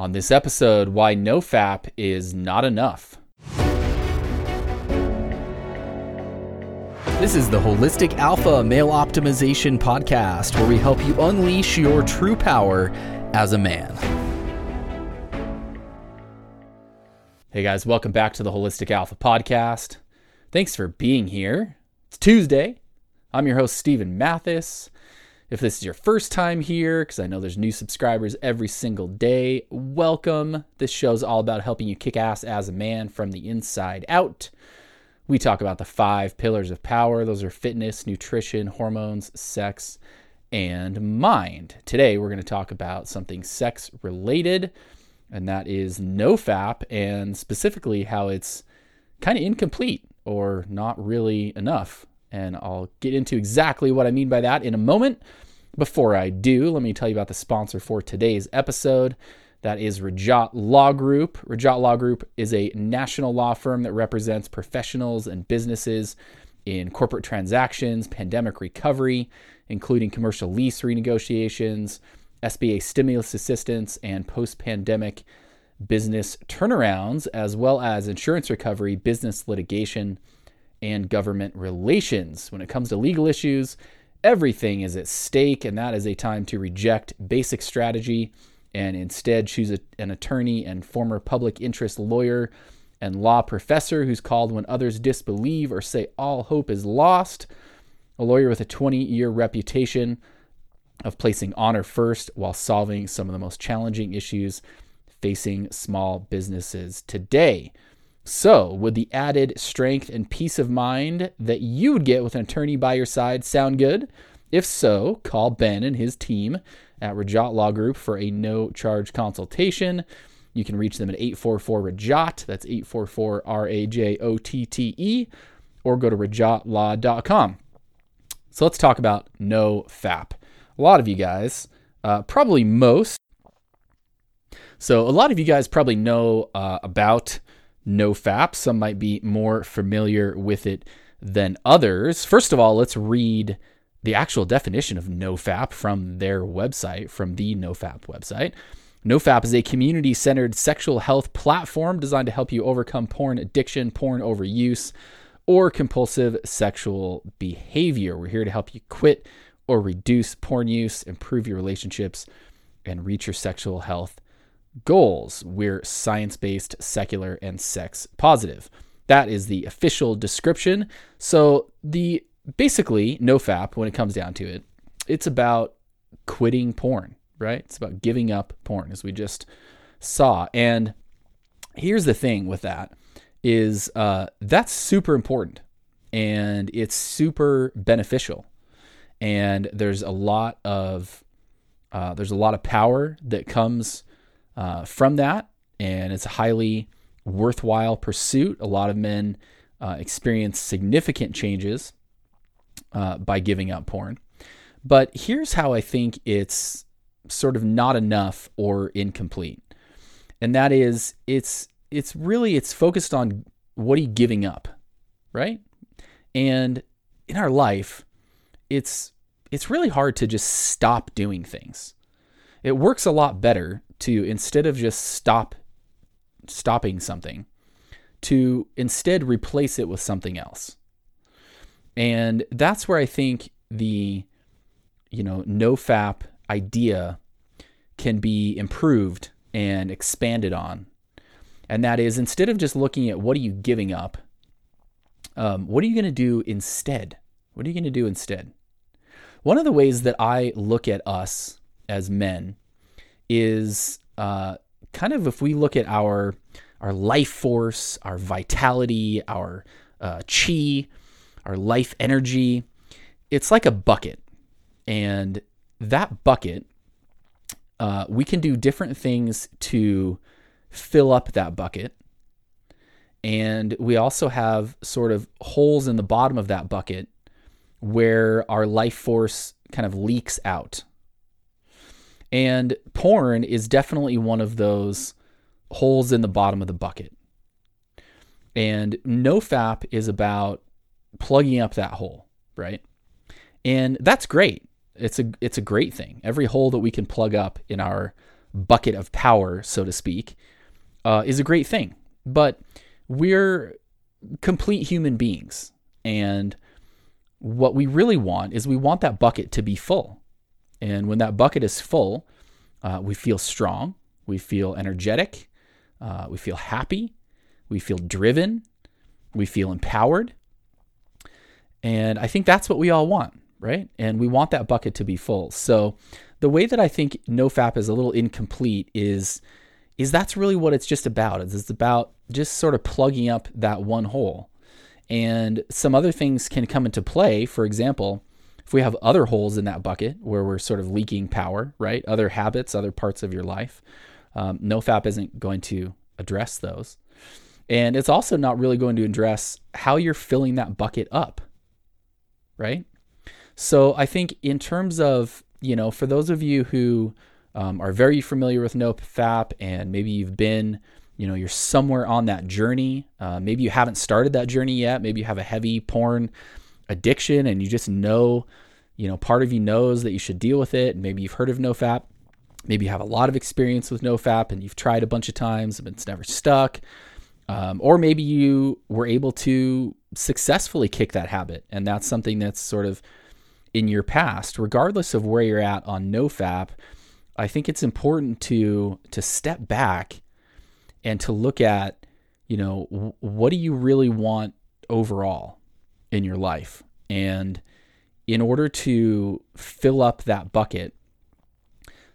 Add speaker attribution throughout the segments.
Speaker 1: On this episode, why NoFap is not enough. This is the Holistic Alpha Male Optimization Podcast, where we help you unleash your true power as a man. Hey guys, welcome back to the Holistic Alpha Podcast. Thanks for being here. It's Tuesday. I'm your host, Steven Mathis. If this is your first time here, because I know there's new subscribers every single day, welcome. This show's all about helping you kick ass as a man from the inside out. We talk about the five pillars of power. Those are fitness, nutrition, hormones, sex, and mind. Today, we're going to talk about something sex related, and that is NoFap, and specifically how it's kind of incomplete or not really enough. And I'll get into exactly what I mean by that in a moment. Before I do, let me tell you about the sponsor for today's episode. That is Rajotte Law Group. Rajotte Law Group is a national law firm that represents professionals and businesses in corporate transactions, pandemic recovery, including commercial lease renegotiations, SBA stimulus assistance, and post pandemic business turnarounds, as well as insurance recovery, business litigation, and government relations. When it comes to legal issues, everything is at stake, and that is a time to reject basic strategy and instead choose a, an attorney and former public interest lawyer and law professor who's called when others disbelieve or say all hope is lost. A lawyer with a 20 year reputation of placing honor first while solving some of the most challenging issues facing small businesses today. So, would the added strength and peace of mind that you would get with an attorney by your side sound good? If so, call Ben and his team at Rajotte Law Group for a no charge consultation. You can reach them at 844 Rajotte, that's 844 R A J O T T E, or go to rajottelaw.com. So let's talk about no FAP. A lot of you guys, uh, probably most, so a lot of you guys probably know uh, about no FAP. Some might be more familiar with it than others. First of all, let's read the actual definition of NoFap from their website, from the NoFap website. NoFap is a community centered sexual health platform designed to help you overcome porn addiction, porn overuse, or compulsive sexual behavior. We're here to help you quit or reduce porn use, improve your relationships, and reach your sexual health goals. We're science based, secular, and sex positive. That is the official description. So the basically nofap when it comes down to it it's about quitting porn right it's about giving up porn as we just saw and here's the thing with that is uh, that's super important and it's super beneficial and there's a lot of uh, there's a lot of power that comes uh, from that and it's a highly worthwhile pursuit a lot of men uh, experience significant changes uh, by giving up porn. But here's how I think it's sort of not enough or incomplete. And that is it's it's really it's focused on what are you giving up, right? And in our life, it's it's really hard to just stop doing things. It works a lot better to instead of just stop stopping something, to instead replace it with something else. And that's where I think the, you know, no FAP idea can be improved and expanded on. And that is instead of just looking at what are you giving up, um, what are you going to do instead? What are you going to do instead? One of the ways that I look at us as men is uh, kind of if we look at our our life force, our vitality, our uh, chi, our life energy. It's like a bucket. And that bucket, uh, we can do different things to fill up that bucket. And we also have sort of holes in the bottom of that bucket where our life force kind of leaks out. And porn is definitely one of those holes in the bottom of the bucket. And NoFap is about plugging up that hole, right? And that's great. It's a it's a great thing. Every hole that we can plug up in our bucket of power, so to speak, uh, is a great thing. But we're complete human beings. And what we really want is we want that bucket to be full. And when that bucket is full, uh, we feel strong, we feel energetic, uh, we feel happy, we feel driven, we feel empowered. And I think that's what we all want, right? And we want that bucket to be full. So the way that I think NoFap is a little incomplete is is that's really what it's just about. It's about just sort of plugging up that one hole. And some other things can come into play. For example, if we have other holes in that bucket where we're sort of leaking power, right? Other habits, other parts of your life, um, NoFap isn't going to address those. And it's also not really going to address how you're filling that bucket up, right? So I think in terms of, you know, for those of you who um, are very familiar with NoFap and maybe you've been, you know, you're somewhere on that journey. Uh, maybe you haven't started that journey yet. Maybe you have a heavy porn addiction and you just know, you know, part of you knows that you should deal with it. And maybe you've heard of NoFap. Maybe you have a lot of experience with NoFap and you've tried a bunch of times, but it's never stuck. Um, or maybe you were able to successfully kick that habit, and that's something that's sort of in your past. Regardless of where you're at on NoFap, I think it's important to to step back and to look at, you know, what do you really want overall in your life, and in order to fill up that bucket,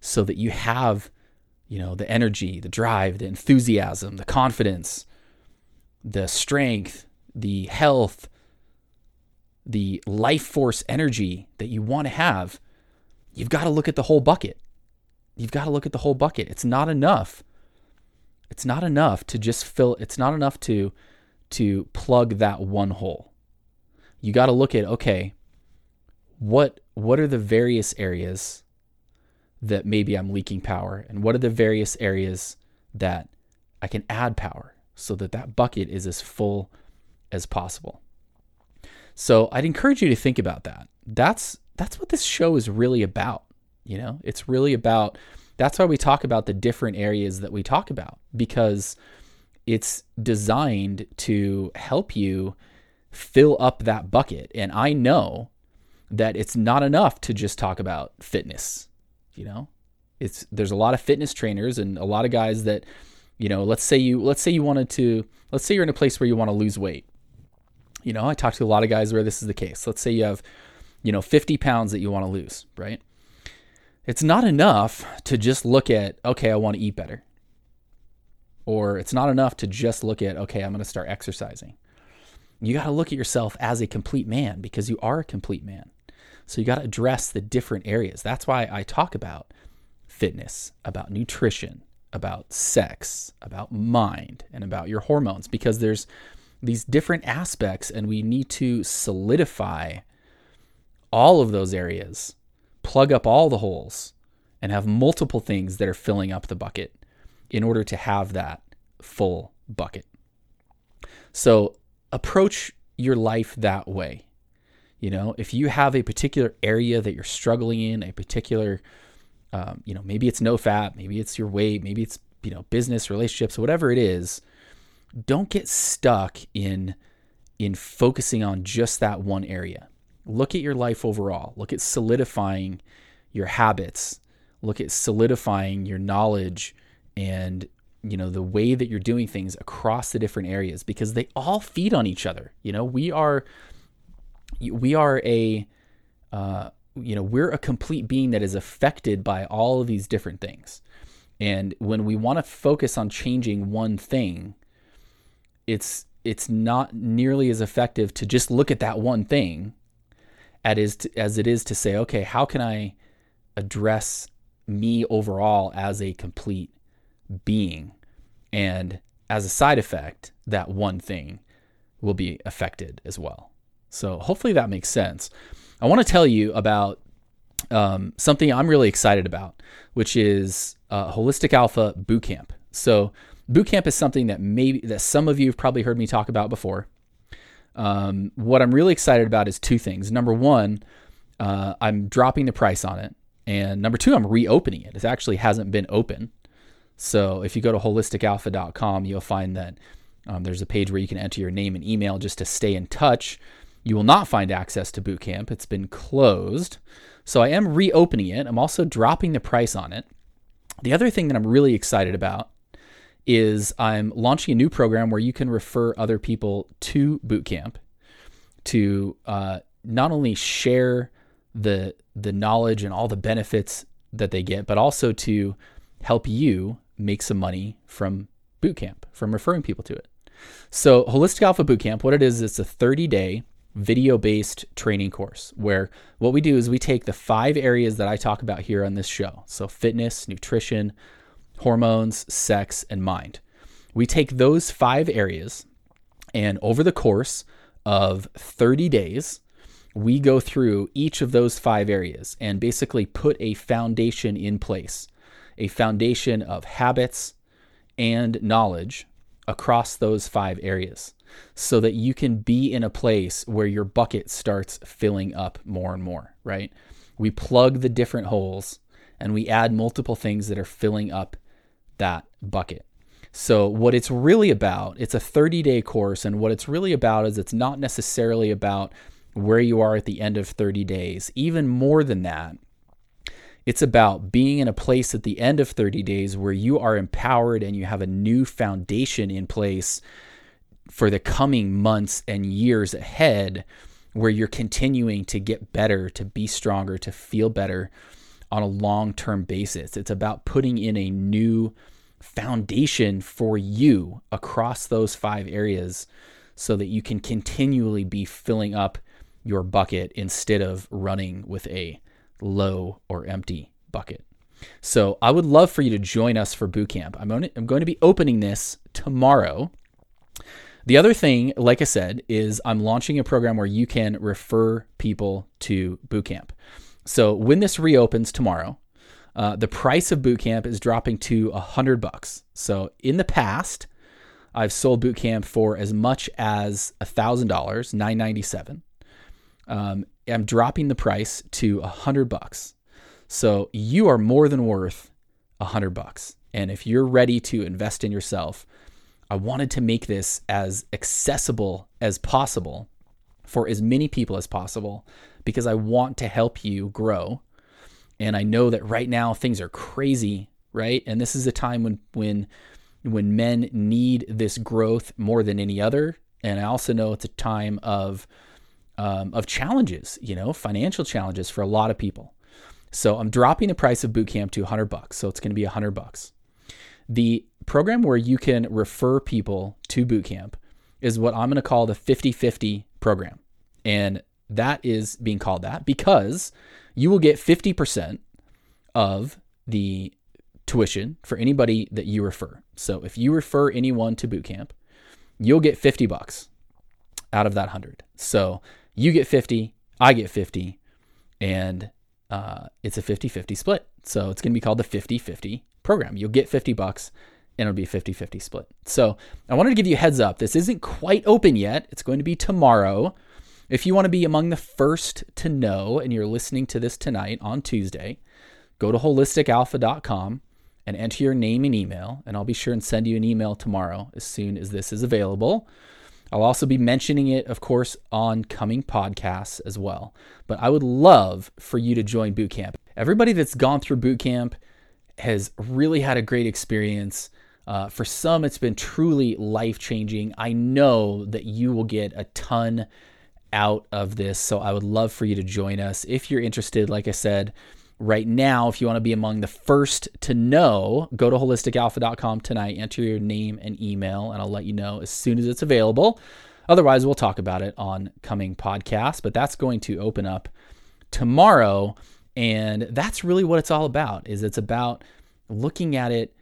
Speaker 1: so that you have, you know, the energy, the drive, the enthusiasm, the confidence the strength, the health, the life force energy that you want to have, you've got to look at the whole bucket. You've got to look at the whole bucket. It's not enough. It's not enough to just fill it's not enough to to plug that one hole. You got to look at okay, what what are the various areas that maybe I'm leaking power and what are the various areas that I can add power so that that bucket is as full as possible. So I'd encourage you to think about that. That's that's what this show is really about. You know, it's really about that's why we talk about the different areas that we talk about because it's designed to help you fill up that bucket. And I know that it's not enough to just talk about fitness, you know? It's there's a lot of fitness trainers and a lot of guys that you know let's say you let's say you wanted to let's say you're in a place where you want to lose weight. You know i talk to a lot of guys where this is the case. Let's say you have you know 50 pounds that you want to lose right? It's not enough to just look at okay i want to eat better. Or it's not enough to just look at okay i'm going to start exercising you got to look at yourself as a complete man because you are a complete man so you got to address the different areas that's why i talk about fitness about nutrition about sex, about mind, and about your hormones because there's these different aspects, and we need to solidify all of those areas, plug up all the holes, and have multiple things that are filling up the bucket in order to have that full bucket. So approach your life that way. You know, if you have a particular area that you're struggling in, a particular um, you know, maybe it's NoFap, maybe it's your weight, maybe it's, you know, business, relationships, whatever it is. Don't get stuck in in focusing on just that one area. Look at your life overall. Look at solidifying your habits. Look at solidifying your knowledge and you know the way that you're doing things across the different areas because they all feed on each other. You know, we are we are a uh, you know, we're a complete being that is affected by all of these different things. And when we want to focus on changing one thing, it's it's not nearly as effective to just look at that one thing as, as it is to say, okay, how can I address me overall as a complete being? And as a side effect, that one thing will be affected as well. So hopefully that makes sense. I want to tell you about um, something I'm really excited about, which is uh, Holistic Alpha Bootcamp. So, Bootcamp is something that maybe that some of you have probably heard me talk about before. Um, what I'm really excited about is two things. Number one, uh, I'm dropping the price on it. And number two, I'm reopening it. It actually hasn't been open. So if you go to holisticalpha.com, you'll find that um, there's a page where you can enter your name and email just to stay in touch. You will not find access to bootcamp. It's been closed. So I am reopening it. I'm also dropping the price on it. The other thing that I'm really excited about is I'm launching a new program where you can refer other people to bootcamp to uh, not only share the the knowledge and all the benefits that they get, but also to help you make some money from bootcamp, from referring people to it. So, Holistic Alpha Bootcamp, what it is, it's a 30 day video based training course where what we do is we take the five areas that I talk about here on this show. So, fitness, nutrition, hormones, sex, and mind. We take those five areas, and over the course of 30 days, we go through each of those five areas and basically put a foundation in place a foundation of habits and knowledge across those five areas so that you can be in a place where your bucket starts filling up more and more, right? We plug the different holes and we add multiple things that are filling up that bucket. So, what it's really about, it's a 30 day course, and what it's really about is it's not necessarily about where you are at the end of 30 days. Even more than that, it's about being in a place at the end of 30 days where you are empowered and you have a new foundation in place for the coming months and years ahead, where you're continuing to get better, to be stronger, to feel better on a long term basis. It's about putting in a new foundation for you across those five areas so that you can continually be filling up your bucket instead of running with a low or empty bucket. So I would love for you to join us for boot camp. I'm going to, be opening this tomorrow. The other thing, like I said, is I'm launching a program where you can refer people to boot camp. So when this reopens tomorrow, uh, the price of bootcamp is dropping to a hundred bucks. So in the past, I've sold bootcamp for as much as a thousand dollars, nine ninety seven. Um, I'm dropping the price to a hundred bucks. So you are more than worth a hundred bucks. And if you're ready to invest in yourself, I wanted to make this as accessible as possible for as many people as possible because I want to help you grow and I know that right now things are crazy, right? And this is a time when when when men need this growth more than any other. And I also know it's a time of um, of challenges, you know, financial challenges for a lot of people. So I'm dropping the price of bootcamp to 100 bucks. So it's going to be 100 bucks. The program where you can refer people to bootcamp is what I'm going to call the 50-50 program. And that is being called that because you will get 50% of the tuition for anybody that you refer. So if you refer anyone to bootcamp, you'll get 50 bucks out of that 100. So you get 50, I get 50, and uh, it's a 50 50 split. So it's going to be called the 50 50 program. You'll get 50 bucks and it'll be 50 50 split. So I wanted to give you a heads up. This isn't quite open yet. It's going to be tomorrow. If you want to be among the first to know and you're listening to this tonight on Tuesday, go to holisticalpha.com and enter your name and email, and I'll be sure and send you an email tomorrow as soon as this is available. I'll also be mentioning it, of course, on coming podcasts as well. But I would love for you to join bootcamp. Everybody that's gone through bootcamp has really had a great experience. Uh, for some, it's been truly life changing. I know that you will get a ton out of this. So I would love for you to join us. If you're interested, like I said, right now, if you want to be among the first to know, go to holisticalpha.com tonight, enter your name and email, and I'll let you know as soon as it's available. Otherwise, we'll talk about it on coming podcasts, but that's going to open up tomorrow. And that's really what it's all about is it's about looking at it,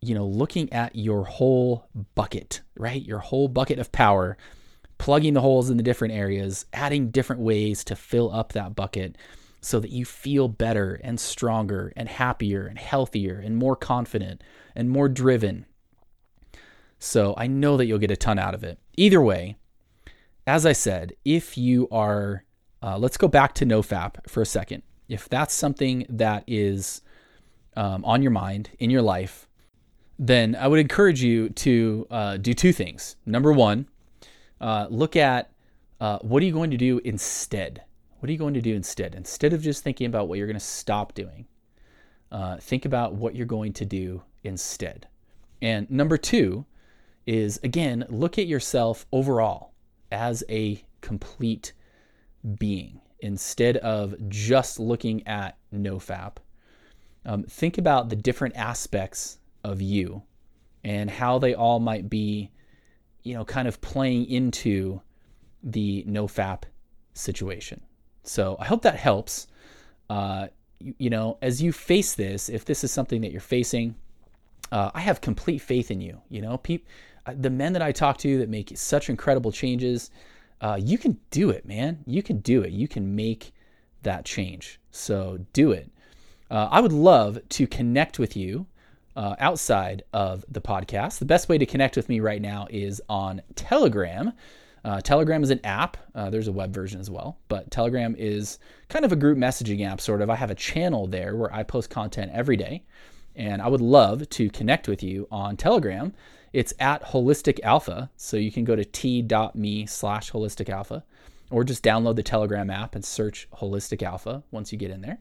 Speaker 1: you know, looking at your whole bucket, right? Your whole bucket of power plugging the holes in the different areas, adding different ways to fill up that bucket so that you feel better and stronger and happier and healthier and more confident and more driven. So I know that you'll get a ton out of it. Either way, as I said, if you are, uh, let's go back to NoFap for a second. if that's something that is um, on your mind in your life, then I would encourage you to uh, do two things. Number one, uh, look at uh, what are you going to do instead? What are you going to do instead? Instead of just thinking about what you're going to stop doing, uh, think about what you're going to do instead. And number two is again, look at yourself overall as a complete being instead of just looking at nofap. Um, think about the different aspects of you and how they all might be, you know, kind of playing into the nofap situation. So I hope that helps. Uh, you, you, know, as you face this, if this is something that you're facing, uh, I have complete faith in you. You know, peep, uh, the men that I talk to that make such incredible changes, uh, you can do it, man. You can do it. You can make that change. So do it. Uh, I would love to connect with you uh, outside of the podcast. The best way to connect with me right now is on Telegram. Uh, Telegram is an app. Uh, there's a web version as well, but Telegram is kind of a group messaging app, sort of. I have a channel there where I post content every day, and I would love to connect with you on Telegram. It's at Holistic Alpha, so you can go to t.me slash Holistic Alpha, or just download the Telegram app and search Holistic Alpha once you get in there,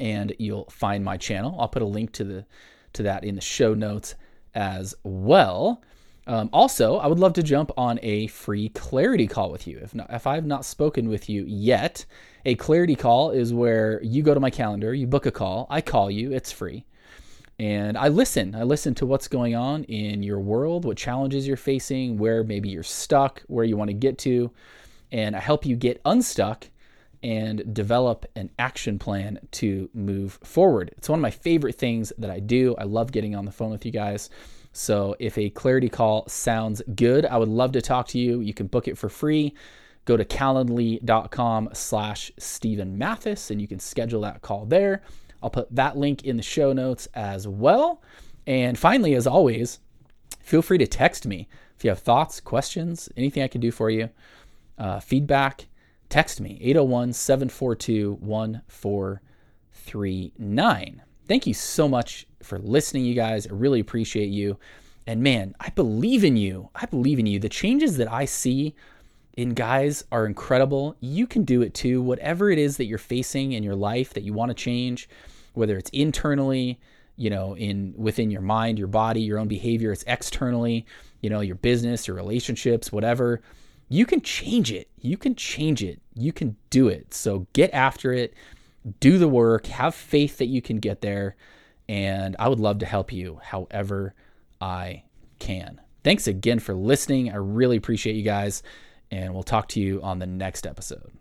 Speaker 1: and you'll find my channel. I'll put a link to the to that in the show notes as well. Um, also, I would love to jump on a free clarity call with you. If not, if I've not spoken with you yet, a clarity call is where you go to my calendar, you book a call, I call you, it's free. And I listen. I listen to what's going on in your world, what challenges you're facing, where maybe you're stuck, where you want to get to, and I help you get unstuck and develop an action plan to move forward. It's one of my favorite things that I do. I love getting on the phone with you guys. So if a clarity call sounds good, I would love to talk to you. You can book it for free. Go to calendly.com slash Steven Mathis and you can schedule that call there. I'll put that link in the show notes as well. And finally, as always, feel free to text me if you have thoughts, questions, anything I can do for you, uh, feedback, text me 801 742 1439. Thank you so much for listening, you guys. I really appreciate you. And man, I believe in you. I believe in you. The changes that I see in guys are incredible. You can do it too. Whatever it is that you're facing in your life that you want to change, whether it's internally, you know, in within your mind, your body, your own behavior, it's externally, you know, your business, your relationships, whatever. You can change it. You can change it. You can do it. So get after it. Do the work. Have faith that you can get there. And I would love to help you however I can. Thanks again for listening. I really appreciate you guys. And we'll talk to you on the next episode.